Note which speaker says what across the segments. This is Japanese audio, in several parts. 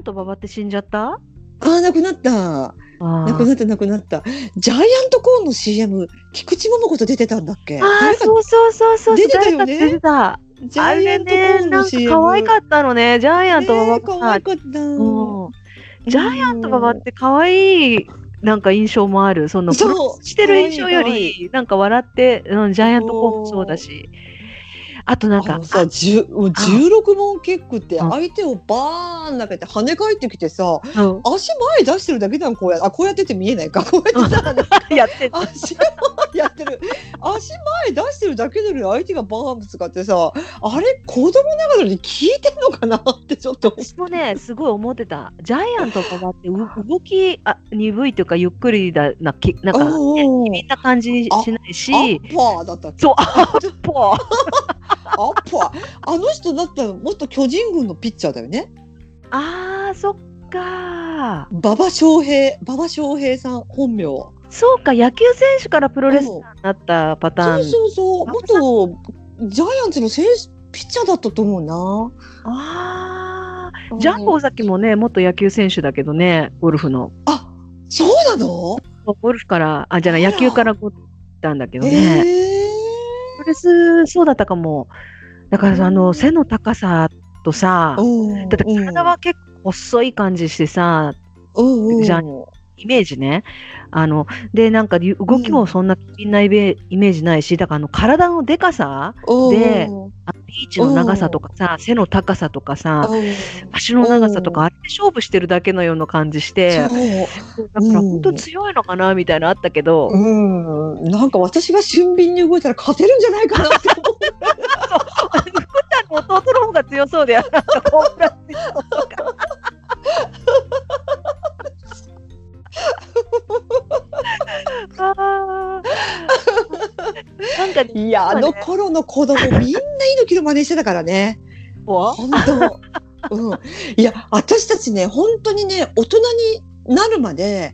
Speaker 1: ント馬場って死んじゃった？
Speaker 2: ああ、なくなった。なくなった、なくなった。ジャイアントコーンの CM、菊池桃子と出てたんだっけ？
Speaker 1: あー、
Speaker 2: 誰か
Speaker 1: そうそうそうそう。
Speaker 2: 出てたよね？
Speaker 1: 出てた。
Speaker 2: ジャイアントコ
Speaker 1: ね、
Speaker 2: ーンの
Speaker 1: なんか
Speaker 2: CM。
Speaker 1: 可愛かったのね。ジャイアント馬場
Speaker 2: 可愛かった。
Speaker 1: うんジャイアント馬場って可愛いなんか印象もある。その、
Speaker 2: そ
Speaker 1: してる印象より、なんか笑って、うん、ジャイアントコーンもそうだし。あとなんか
Speaker 2: あの、さ、じゅもう16問結句って相手をバーン投げて跳ね返ってきてさ、
Speaker 1: うん
Speaker 2: 足前出してるだけじゃん、こうやあ、こうやってて見えないか。こうやってさ、
Speaker 1: やってた。
Speaker 2: 足前やってる。足前出してるだけなのに相手がバーンぶつかってさ、あれ、子供ながらに聞いてんのかなってちょっと。
Speaker 1: 私もね、すごい思ってた。ジャイアント馬場ってう動きあ鈍いというか、ゆっくりだな、きなんか、みんな感じしないし、
Speaker 2: アッパーだったっけ？
Speaker 1: そう、アッパー。
Speaker 2: アッパー。あの人だったらもっと巨人軍のピッチャーだよね。
Speaker 1: あー、そっか。
Speaker 2: 馬場翔平、馬場翔平さん、本名。
Speaker 1: そうか、野球選手からプロレスラーになったパターン。
Speaker 2: そうそうそう。もっと、ジャイアンツの選手、ピッチャーだったと思うな。
Speaker 1: ああ、ジャンボ尾崎もね、元野球選手だけどね、ゴルフの。
Speaker 2: あ、そうなの？
Speaker 1: ゴルフから、あ、じゃない、野球からゴルたんだけど
Speaker 2: え
Speaker 1: ね。
Speaker 2: え
Speaker 1: プロレス、そうだったかも。だからさ、あの、背の高さとさ、
Speaker 2: うん
Speaker 1: だって体は結構細い感じしてさ、じゃあイメージね。あの、で、なんかゆ動きもそんな機敏なイメイメージないし、だからあの体のでかさ、
Speaker 2: うん
Speaker 1: でリーチの長さとかさ、背の高さとかさ、
Speaker 2: うん
Speaker 1: 足の長さとか、あれで勝負してるだけのような感じして、
Speaker 2: そう。
Speaker 1: だから本当強いのかなみたいなのあったけど、
Speaker 2: うん、なんか私が俊敏に動いたら勝てるんじゃないかなって思う。
Speaker 1: 福田の弟の方が強そうで、なんかこう。なんか、
Speaker 2: いや、あの頃の子供みんな猪木の真似してたからね。
Speaker 1: お
Speaker 2: 本当。うん。いや、私たちね、本当にね、大人になるまで、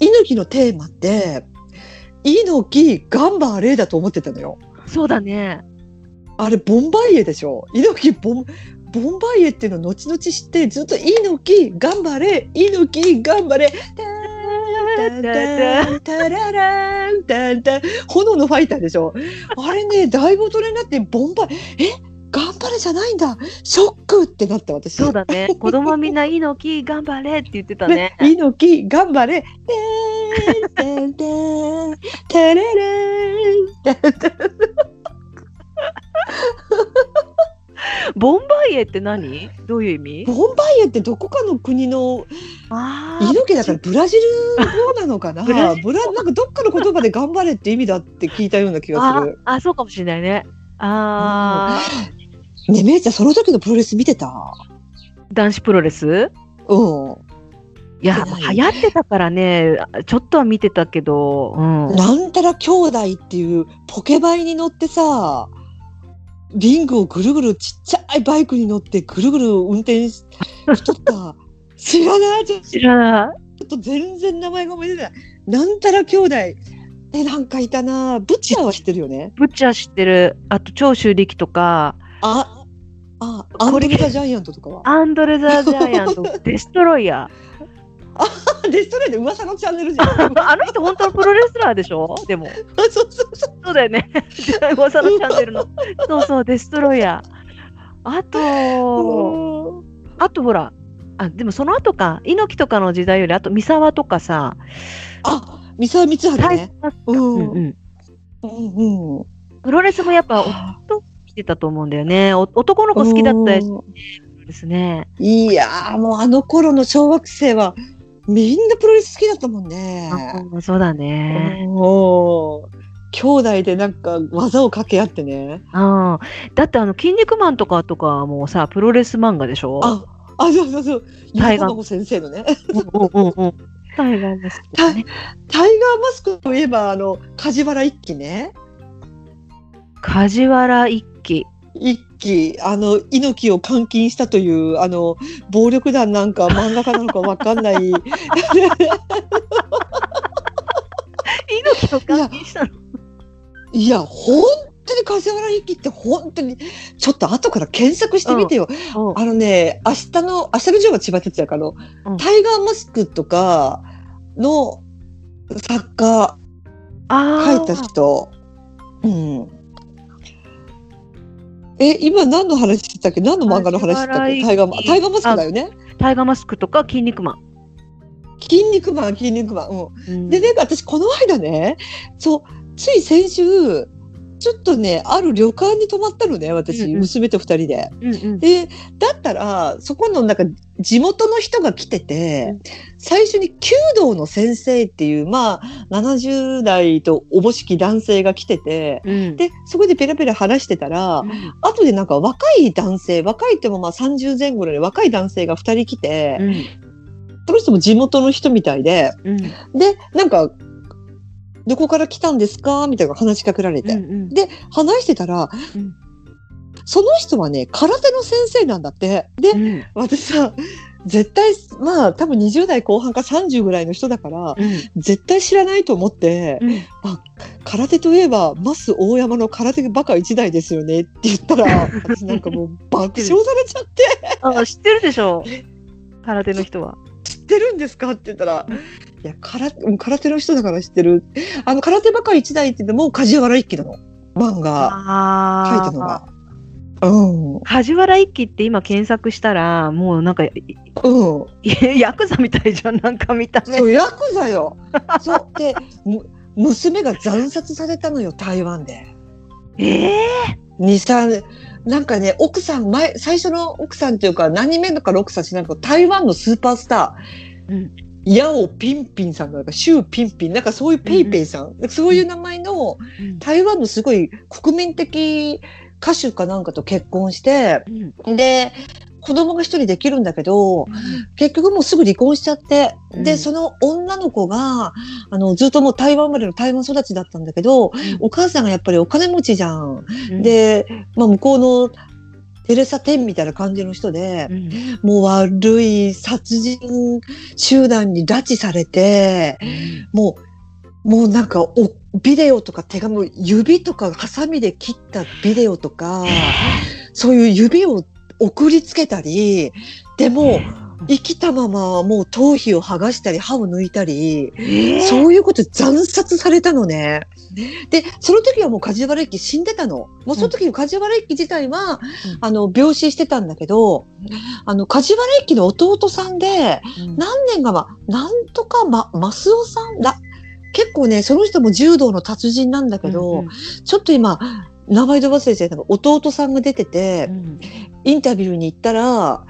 Speaker 2: 猪木のテーマって、猪木、ガンバーレイだと思ってたのよ。
Speaker 1: そうだね。
Speaker 2: あれ、ボンバイエでしょ猪木、ボン、ボンバイエっていうのを後々知って、ずっと猪木、頑張れ、猪木、頑張れ、タンタンタラランタンタン炎のファイターでしょ？あれね、だいぶ大人になって、ボンバイ、え？頑張れじゃないんだショックってなった私。
Speaker 1: そうだね。子供はみんな猪木頑張れって言ってたね。
Speaker 2: 猪木、頑張れ。てんてんてん、てれれん。
Speaker 1: ボンバイエって何？どういう意味？
Speaker 2: ボンバイエってどこかの国の
Speaker 1: あ
Speaker 2: 猪木だからブラジル語なのかな？
Speaker 1: ブラジ
Speaker 2: ブラなんかどっかの言葉で頑張れって意味だって聞いたような気がす
Speaker 1: あ
Speaker 2: る。
Speaker 1: あ、そうかもしれないね。ああ、
Speaker 2: ねめいちゃんその時のプロレス見てた？
Speaker 1: 男子プロレス？
Speaker 2: うん。
Speaker 1: いや、流行ってたからね、ちょっとは見てたけど、うん。
Speaker 2: なんたら兄弟っていうポケバイに乗ってさ、リングをぐるぐるちっちゃいバイクに乗ってぐるぐる運転ししとった。知らないちょ
Speaker 1: 知らない。
Speaker 2: ちょっと全然名前が思い出せない。なんたら兄弟。え、なんかいたなブッチャーは知ってるよね
Speaker 1: ブッチャー知ってる。あと、長州力とか、
Speaker 2: あ、あ、アンドレ・ザ・ジャイアントとかは。
Speaker 1: アンドレ・ザ・ジャイアント、デストロイヤ
Speaker 2: で、それで噂のチャンネルじゃん。
Speaker 1: ー。あの人、本当のプロレスラーでしょ？でも。
Speaker 2: そうそうそう。
Speaker 1: そうだよね。噂のチャンネルの。そうそう、デストロイヤー。あと、あとほら、あ、でもその後か、猪木とかの時代より、あと三沢とかさ、
Speaker 2: あ、三沢光晴ね。うん。
Speaker 1: うん
Speaker 2: うん
Speaker 1: うん。
Speaker 2: うん。
Speaker 1: プロレスもやっぱ、男来てたと思うんだよね。お男の子好きだったりですね。
Speaker 2: いやー、もうあの頃の小学生は、みんなプロレス好きだったもんね。
Speaker 1: うんそうだね。
Speaker 2: おー兄弟でなんか技を掛け合ってね。
Speaker 1: うん。だってあの、筋肉マンとかとかもさ、プロレス漫画でしょ？
Speaker 2: あ、あ、そうそうそう。
Speaker 1: タイガー
Speaker 2: ゆうこ先生のね。
Speaker 1: うんうんうんうん。タイガーマスク。
Speaker 2: タイガーマスクといえば、あの、梶原一騎ね。
Speaker 1: 梶原一騎。
Speaker 2: 一騎、あの、猪木を監禁したという、あの、暴力団なんか漫画家なのかわかんない。
Speaker 1: 猪木を監禁したの？
Speaker 2: いや、本当に梶原一騎って本当に、ちょっと後から検索してみてよ。
Speaker 1: うん
Speaker 2: あのね、明日の、明日のジョーが千葉哲也かの、
Speaker 1: うん
Speaker 2: タイガーマスクとかの作家、
Speaker 1: あ
Speaker 2: 書いた人。うん。え、今何の話してたっけ？何の漫画の話してたっけ？タイガーマ、タイガーマスクだよね？
Speaker 1: タイガーマスクとか筋肉マン。
Speaker 2: 筋肉マン、筋肉マン。うん。
Speaker 1: うん
Speaker 2: でね、私この間ね、そう、つい先週、ちょっとね、ある旅館に泊まったのね、私、
Speaker 1: うんうん。
Speaker 2: 娘と二人で。
Speaker 1: うんうん。
Speaker 2: で、だったら、そこのなんか、地元の人が来てて、
Speaker 1: うん。
Speaker 2: 最初に弓道の先生っていう、まあ、70代とおぼしき男性が来てて、
Speaker 1: うん。
Speaker 2: で、そこでペラペラ話してたら、後でなんか若い男性、若いってもまあ30前後で若い男性が二人来て、
Speaker 1: うん。
Speaker 2: その人も地元の人みたいで、
Speaker 1: うん。
Speaker 2: で、なんか、どこから来たんですか？みたいな話しかけられて。
Speaker 1: うん
Speaker 2: で、話してたら、
Speaker 1: うん。
Speaker 2: その人はね、空手の先生なんだって。で、
Speaker 1: うん。
Speaker 2: 私さ、絶対、まあ、多分20代後半か30ぐらいの人だから、
Speaker 1: うん。
Speaker 2: 絶対知らないと思って、
Speaker 1: うん。
Speaker 2: 空手といえば、マス大山の空手バカ一代ですよねって言ったら、私なんかもう爆笑されちゃって、
Speaker 1: あ知ってるでしょ？空手の人は。
Speaker 2: 知ってるんですか？って言ったら、いや、空手空手の人だから知ってる。あの、空手バカ一代って言っても、梶原一騎なの。漫画、書い
Speaker 1: あ
Speaker 2: たのが。うん。
Speaker 1: 梶原一騎って今検索したら、もうなんか、い
Speaker 2: うん。
Speaker 1: ヤクザみたいじゃん、なんか見た目
Speaker 2: そ。う、ヤクザよ。そう。で、む娘が惨殺されたのよ、台湾で。
Speaker 1: ええ
Speaker 2: 二三なんかね、奥さん、前、最初の奥さんっていうか、何人目だから奥さんしないか、台湾のスーパースター、
Speaker 1: うん
Speaker 2: ヤオピンピンさんなんか、シュウピンピン、なんかそういうペイペイさん、そういう名前の
Speaker 1: うん。
Speaker 2: 台湾のすごい国民的歌手かなんかと結婚して、
Speaker 1: うん。
Speaker 2: で、子供が一人できるんだけど、結局もうすぐ離婚しちゃって、で、
Speaker 1: うん。
Speaker 2: その女の子が、あの、ずっともう台湾生まれの台湾育ちだったんだけど、お母さんがやっぱりお金持ちじゃん。
Speaker 1: うん、
Speaker 2: で、まあ、向こうのテレサ・テンみたいな感じの人で
Speaker 1: う、ん。
Speaker 2: もう悪い殺人集団に拉致されて、もう、もうなんかお、ビデオとか手紙、指とかハサミで切ったビデオとか、そういう指を送りつけたり、でも、生きたままもう頭皮を剥がしたり、歯を抜いたり、
Speaker 1: ええ
Speaker 2: そういうこと惨殺されたのね。で、その時はもう梶原一騎死んでたの。もうその時の梶原一騎自体は、
Speaker 1: うん。
Speaker 2: あの、病死してたんだけど、あの、梶原一騎の弟さんで、
Speaker 1: うん。
Speaker 2: 何年かま、なんとかま、マスオさんだ。結構ね、その人も柔道の達人なんだけど、
Speaker 1: うん
Speaker 2: ちょっと今、名前で忘れてた弟さんが出てて
Speaker 1: う、ん。
Speaker 2: インタビューに行ったら、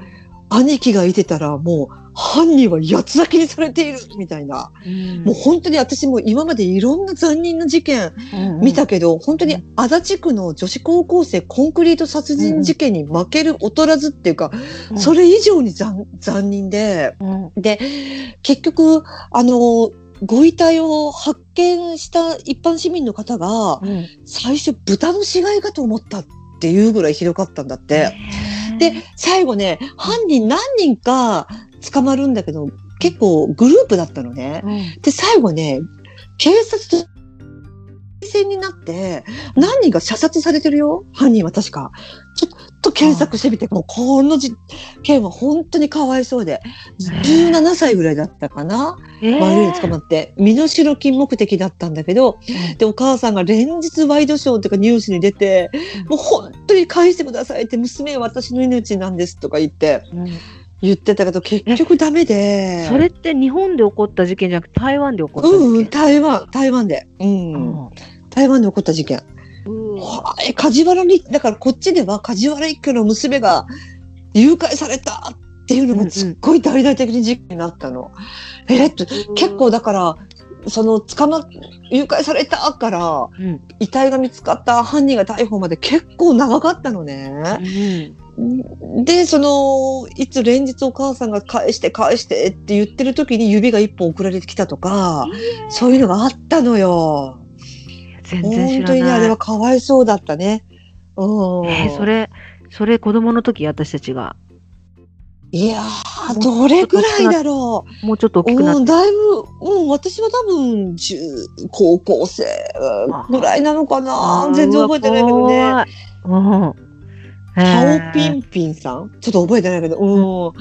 Speaker 2: 兄貴がいてたらもう、犯人は八つ裂きにされているみたいな。
Speaker 1: うん。
Speaker 2: もう本当に私も今までいろんな残忍な事件
Speaker 1: うん。
Speaker 2: 見たけど、本当に足立区の女子高校生コンクリート殺人事件に負ける劣らずっていうか、
Speaker 1: うん。
Speaker 2: それ以上に残残忍で、
Speaker 1: うん。
Speaker 2: で、結局、あの、ご遺体を発見した一般市民の方が、
Speaker 1: うん。
Speaker 2: 最初豚の死骸かと思ったっていうぐらいひどかったんだって。で、最後ね、犯人何人か捕まるんだけど、結構グループだったのね。
Speaker 1: うん。
Speaker 2: で、最後ね、警察と戦になって、何人か射殺されてるよ？犯人は確か。ちょっと検索してみて、もうこのじ件は本当にかわいそうで、17歳ぐらいだったかな、
Speaker 1: えー。
Speaker 2: 悪いに捕まって、身代金目的だったんだけど、で、お母さんが連日ワイドショーとかニュースに出て、
Speaker 1: うん。
Speaker 2: もう本当に返してくださいって、娘は私の命なんですとか言って、
Speaker 1: うん
Speaker 2: 言ってたけど、結局ダメで。
Speaker 1: それって日本で起こった事件じゃなくて台湾で起こった
Speaker 2: うんうん、
Speaker 1: 事件。
Speaker 2: 台湾、台湾で。うん。
Speaker 1: うん
Speaker 2: 台湾で起こった事件。はい、梶原に、だからこっちでは梶原一家の娘が誘拐されたっていうのがすっごい大々的に事件になったの。えーっと、結構だから、その捕ま、誘拐されたから、
Speaker 1: うん
Speaker 2: 遺体が見つかった犯人が逮捕まで結構長かったのね。
Speaker 1: うん
Speaker 2: で、その、いつ連日お母さんが返して返してって言ってる時に指が一本送られてきたとか、そういうのがあったのよ。
Speaker 1: 全然知
Speaker 2: 本
Speaker 1: らな。
Speaker 2: 当にねあれはいかわいそうだったね。うん。
Speaker 1: えーそれ、それ子供の時私たちが。
Speaker 2: いやー、どれぐらいだろ
Speaker 1: もうちょっと大
Speaker 2: う。うん、
Speaker 1: きくなって。
Speaker 2: だいぶ、うん、私は多分、中高校生ぐらいなのかな。全然覚えてないけどね。
Speaker 1: うん。
Speaker 2: タ
Speaker 1: へ
Speaker 2: オピンピンさん？ちょっと覚えてないけど、う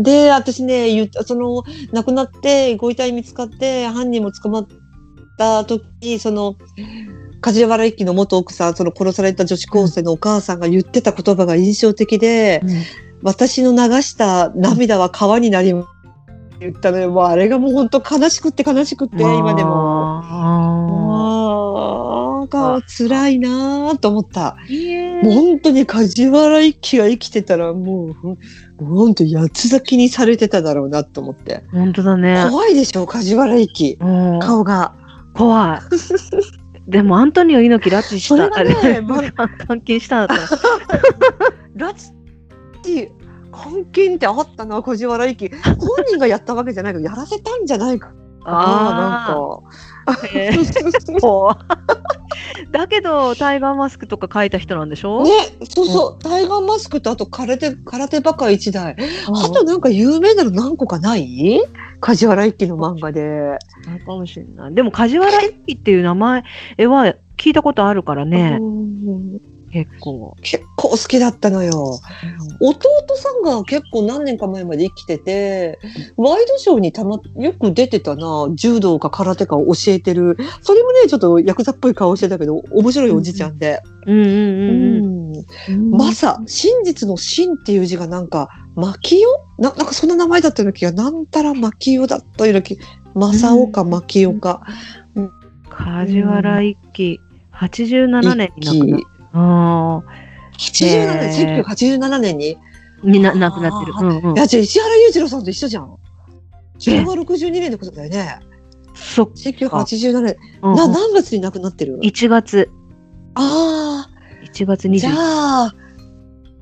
Speaker 2: ん。で、私ね、言った、その、亡くなって、ご遺体見つかって、犯人も捕まった時、その、梶原一騎の元奥さん、その殺された女子高生のお母さんが言ってた言葉が印象的で、
Speaker 1: うん
Speaker 2: 私の流した涙は川になり、言ったのよ。もうあれがもう本当悲しくって悲しくって、今でも。辛いなーと思った。本当に梶原一騎が生きてたらもう、本当八つ咲きにされてただろうなと思って。
Speaker 1: 本当だね。
Speaker 2: 怖いでしょ、梶原一騎。
Speaker 1: うん
Speaker 2: 顔が。
Speaker 1: 怖い。でもアントニオ猪木拉致した。
Speaker 2: それがねま
Speaker 1: 監禁したんだった。
Speaker 2: 拉致、監禁ってあったな、梶原一騎。本人がやったわけじゃないけど、やらせたんじゃないかな、なんか。
Speaker 1: 怖いだけどタイガーマスクとか書いた人なんでしょ、
Speaker 2: ね、そうそう、タイガーマスクとあと空手、空手バカ一台。
Speaker 1: うん。
Speaker 2: あとなんか有名なの何個かない？梶原一騎の漫画で。
Speaker 1: あるかもしれない。でも梶原一騎っていう名前は聞いたことあるからね、
Speaker 2: うん
Speaker 1: 結構。
Speaker 2: 結構好きだったのよ。弟さんが結構何年か前まで生きてて、ワイドショーにたま、よく出てたな、柔道か空手かを教えてる。それもね、ちょっとヤクザっぽい顔してたけど、面白いおじちゃんで。
Speaker 1: うんうんうん
Speaker 2: うん
Speaker 1: うん。
Speaker 2: まさ、真実の真っていう字がなんか、牧代ななんかそんな名前だったような気が、なんたら牧代だったような気、正岡牧代か。
Speaker 1: 梶原一騎、87年に亡くなった。あ
Speaker 2: 87
Speaker 1: へ
Speaker 2: 年、
Speaker 1: ー
Speaker 2: 1987年に。
Speaker 1: あ、にな亡くなってる。
Speaker 2: あ
Speaker 1: うんうん
Speaker 2: い。や、じゃあ石原裕次郎さんと一緒じゃん。昭和62年のことだよね。
Speaker 1: そっ
Speaker 2: 1987年。
Speaker 1: うん
Speaker 2: な、何月に亡くなってる
Speaker 1: ？1月、
Speaker 2: あ
Speaker 1: 1月
Speaker 2: あ、じゃ
Speaker 1: 20
Speaker 2: あ、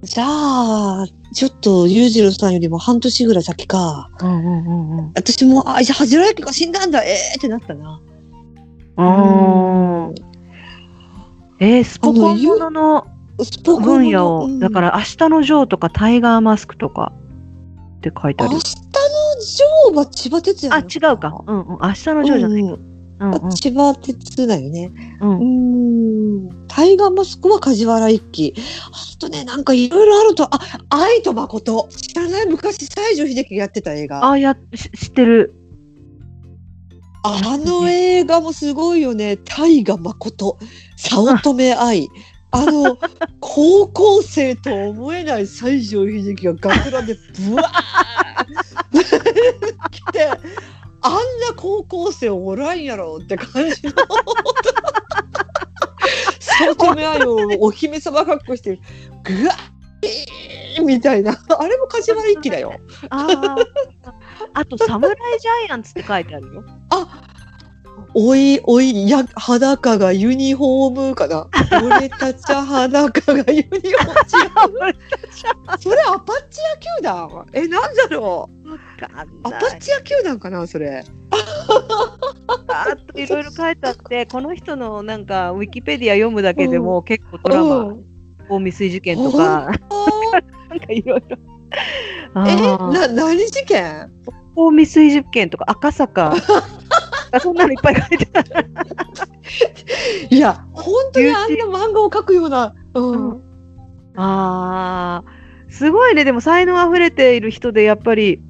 Speaker 2: じゃあ、ちょっと裕次郎さんよりも半年ぐらい先か。
Speaker 1: うんうんうんうん。
Speaker 2: 私も、あ、じゃあ、恥じらいが死んだんだ、ええー、ってなったな。
Speaker 1: あーえー、スポコンものの
Speaker 2: スポコン
Speaker 1: 分野を、
Speaker 2: うん
Speaker 1: だから、明日のジョーとかタイガーマスクとかって書いてある。
Speaker 2: 明日のジョーは千葉哲也
Speaker 1: あ、違うか。うんうん。明日のジョーじゃない。
Speaker 2: うん
Speaker 1: うんうん
Speaker 2: あ千葉哲だよね。
Speaker 1: うん
Speaker 2: うーん。タイガーマスクは梶原一騎。あとね、なんかいろいろあると、あ、愛と誠。知らない昔、西城秀樹がやってた映画。あ
Speaker 1: あ、や、し知ってる。
Speaker 2: あの映画もすごいよね。大河誠。早乙女愛。あの、高校生と思えない西城秀樹が学ランでブワー 来て、あんな高校生おらんやろって感じの。早乙女愛をお姫様格好して、ぐわー みたいな。あれも梶原一騎だよ。
Speaker 1: ああ。あと、サムライジャイアンツって書いてあるよ。
Speaker 2: おいおいや裸がユニフォームかな。俺たちは裸がユニフォーム。違うそれアパッチ野球団？えなんだろう。
Speaker 1: わかん
Speaker 2: ア
Speaker 1: ない。
Speaker 2: パッチ野球団かなそれ。
Speaker 1: あといろいろ書いてあって、この人のなんかウィキペディア読むだけでも結構ドラマ、
Speaker 2: うん。
Speaker 1: 大未遂事件とか、なんかいろいろ。
Speaker 2: えな何事件？
Speaker 1: 大未遂事件とか赤坂。あそんなのいっぱい書いてある。
Speaker 2: いや本当にあんな漫画を描くような、うん
Speaker 1: うんああ、すごいね。でも才能あふれている人でやっぱり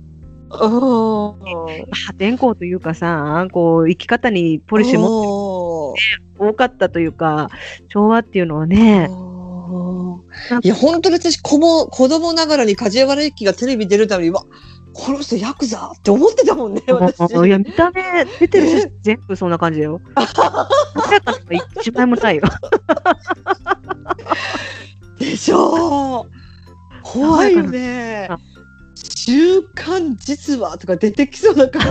Speaker 2: うん
Speaker 1: 破天荒というかさ、こう生き方にポリシーも
Speaker 2: も
Speaker 1: 多かったというか、昭和っていうのはね。
Speaker 2: いや本当に私子も子供ながらに梶原由紀がテレビ出るたびにわこの人ヤクザって思ってたもんね私
Speaker 1: いや見た目出てる写全部そんな感じだよ。一枚もないよ
Speaker 2: でしょう怖いよね。週刊実話とか出てきそうな感じ。